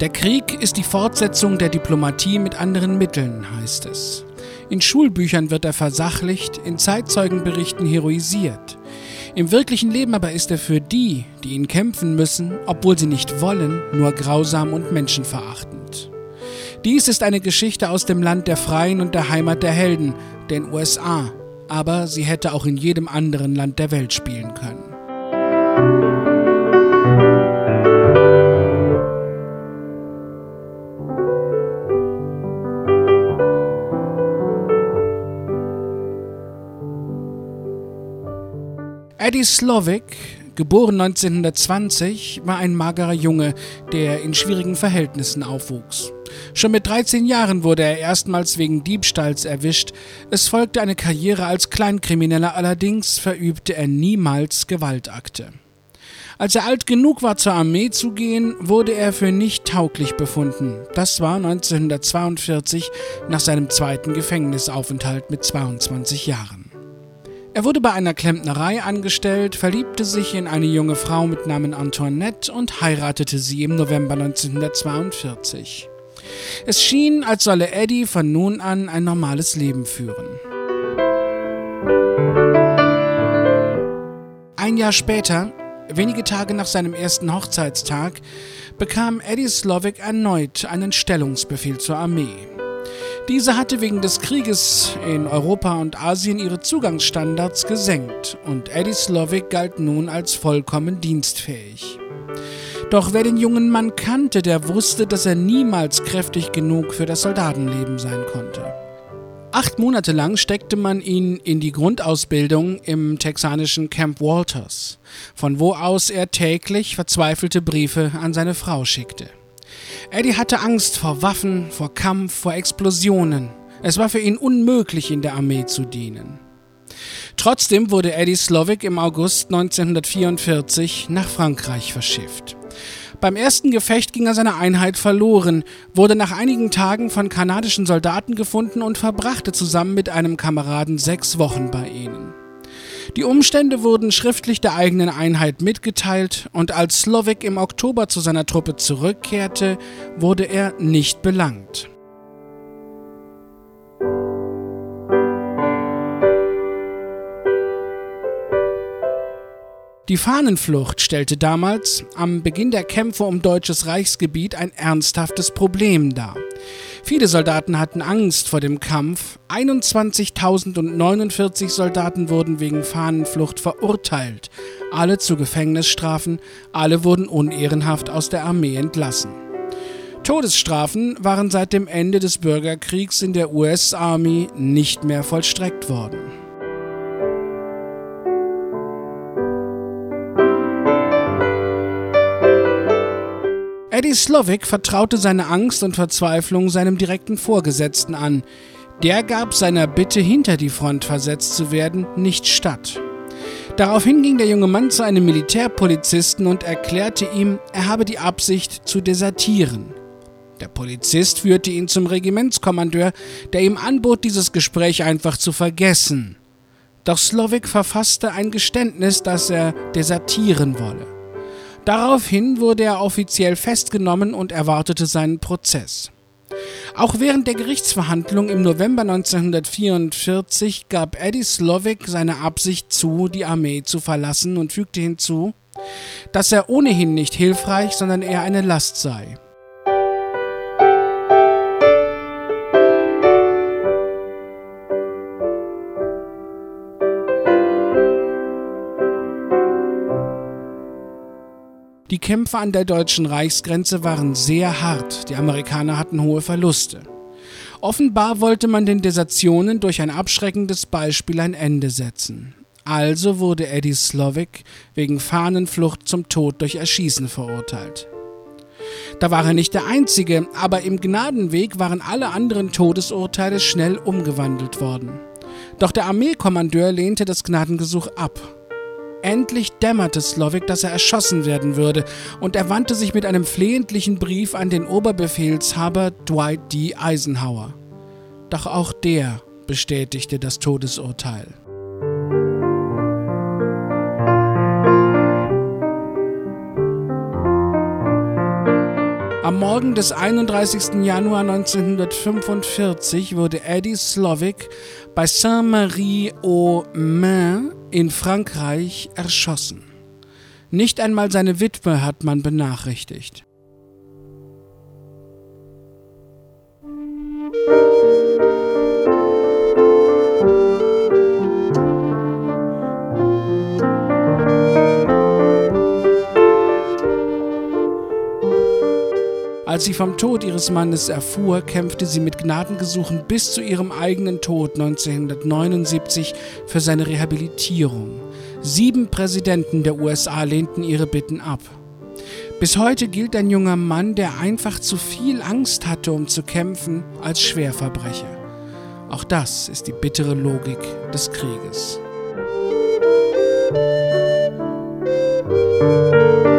Der Krieg ist die Fortsetzung der Diplomatie mit anderen Mitteln, heißt es. In Schulbüchern wird er versachlicht, in Zeitzeugenberichten heroisiert. Im wirklichen Leben aber ist er für die, die ihn kämpfen müssen, obwohl sie nicht wollen, nur grausam und menschenverachtend. Dies ist eine Geschichte aus dem Land der Freien und der Heimat der Helden, den USA, aber sie hätte auch in jedem anderen Land der Welt spielen können. Eddie Slovic, geboren 1920, war ein magerer Junge, der in schwierigen Verhältnissen aufwuchs. Schon mit 13 Jahren wurde er erstmals wegen Diebstahls erwischt. Es folgte eine Karriere als Kleinkrimineller, allerdings verübte er niemals Gewaltakte. Als er alt genug war, zur Armee zu gehen, wurde er für nicht tauglich befunden. Das war 1942 nach seinem zweiten Gefängnisaufenthalt mit 22 Jahren. Er wurde bei einer Klempnerei angestellt, verliebte sich in eine junge Frau mit Namen Antoinette und heiratete sie im November 1942. Es schien, als solle Eddie von nun an ein normales Leben führen. Ein Jahr später, wenige Tage nach seinem ersten Hochzeitstag, bekam Eddie Slovic erneut einen Stellungsbefehl zur Armee. Diese hatte wegen des Krieges in Europa und Asien ihre Zugangsstandards gesenkt und Eddie Slovic galt nun als vollkommen dienstfähig. Doch wer den jungen Mann kannte, der wusste, dass er niemals kräftig genug für das Soldatenleben sein konnte. Acht Monate lang steckte man ihn in die Grundausbildung im texanischen Camp Walters, von wo aus er täglich verzweifelte Briefe an seine Frau schickte. Eddie hatte Angst vor Waffen, vor Kampf, vor Explosionen. Es war für ihn unmöglich, in der Armee zu dienen. Trotzdem wurde Eddie Slovic im August 1944 nach Frankreich verschifft. Beim ersten Gefecht ging er seine Einheit verloren, wurde nach einigen Tagen von kanadischen Soldaten gefunden und verbrachte zusammen mit einem Kameraden sechs Wochen bei ihnen. Die Umstände wurden schriftlich der eigenen Einheit mitgeteilt und als Slovic im Oktober zu seiner Truppe zurückkehrte, wurde er nicht belangt. Die Fahnenflucht stellte damals, am Beginn der Kämpfe um deutsches Reichsgebiet, ein ernsthaftes Problem dar. Viele Soldaten hatten Angst vor dem Kampf. 21.049 Soldaten wurden wegen Fahnenflucht verurteilt. Alle zu Gefängnisstrafen, alle wurden unehrenhaft aus der Armee entlassen. Todesstrafen waren seit dem Ende des Bürgerkriegs in der US Army nicht mehr vollstreckt worden. Eddie Slovic vertraute seine Angst und Verzweiflung seinem direkten Vorgesetzten an. Der gab seiner Bitte, hinter die Front versetzt zu werden, nicht statt. Daraufhin ging der junge Mann zu einem Militärpolizisten und erklärte ihm, er habe die Absicht zu desertieren. Der Polizist führte ihn zum Regimentskommandeur, der ihm anbot, dieses Gespräch einfach zu vergessen. Doch Slovic verfasste ein Geständnis, dass er desertieren wolle. Daraufhin wurde er offiziell festgenommen und erwartete seinen Prozess. Auch während der Gerichtsverhandlung im November 1944 gab Eddie Slovic seine Absicht zu, die Armee zu verlassen und fügte hinzu, dass er ohnehin nicht hilfreich, sondern eher eine Last sei. Die Kämpfe an der deutschen Reichsgrenze waren sehr hart, die Amerikaner hatten hohe Verluste. Offenbar wollte man den Desertionen durch ein abschreckendes Beispiel ein Ende setzen. Also wurde Eddie Slovic wegen Fahnenflucht zum Tod durch Erschießen verurteilt. Da war er nicht der Einzige, aber im Gnadenweg waren alle anderen Todesurteile schnell umgewandelt worden. Doch der Armeekommandeur lehnte das Gnadengesuch ab Endlich dämmerte Slovic, dass er erschossen werden würde, und er wandte sich mit einem flehentlichen Brief an den Oberbefehlshaber Dwight D. Eisenhower. Doch auch der bestätigte das Todesurteil. Am Morgen des 31. Januar 1945 wurde Eddie Slovic bei Saint-Marie-aux-Mains in Frankreich erschossen. Nicht einmal seine Witwe hat man benachrichtigt. Als sie vom Tod ihres Mannes erfuhr, kämpfte sie mit Gnadengesuchen bis zu ihrem eigenen Tod 1979 für seine Rehabilitierung. Sieben Präsidenten der USA lehnten ihre Bitten ab. Bis heute gilt ein junger Mann, der einfach zu viel Angst hatte, um zu kämpfen, als Schwerverbrecher. Auch das ist die bittere Logik des Krieges. Musik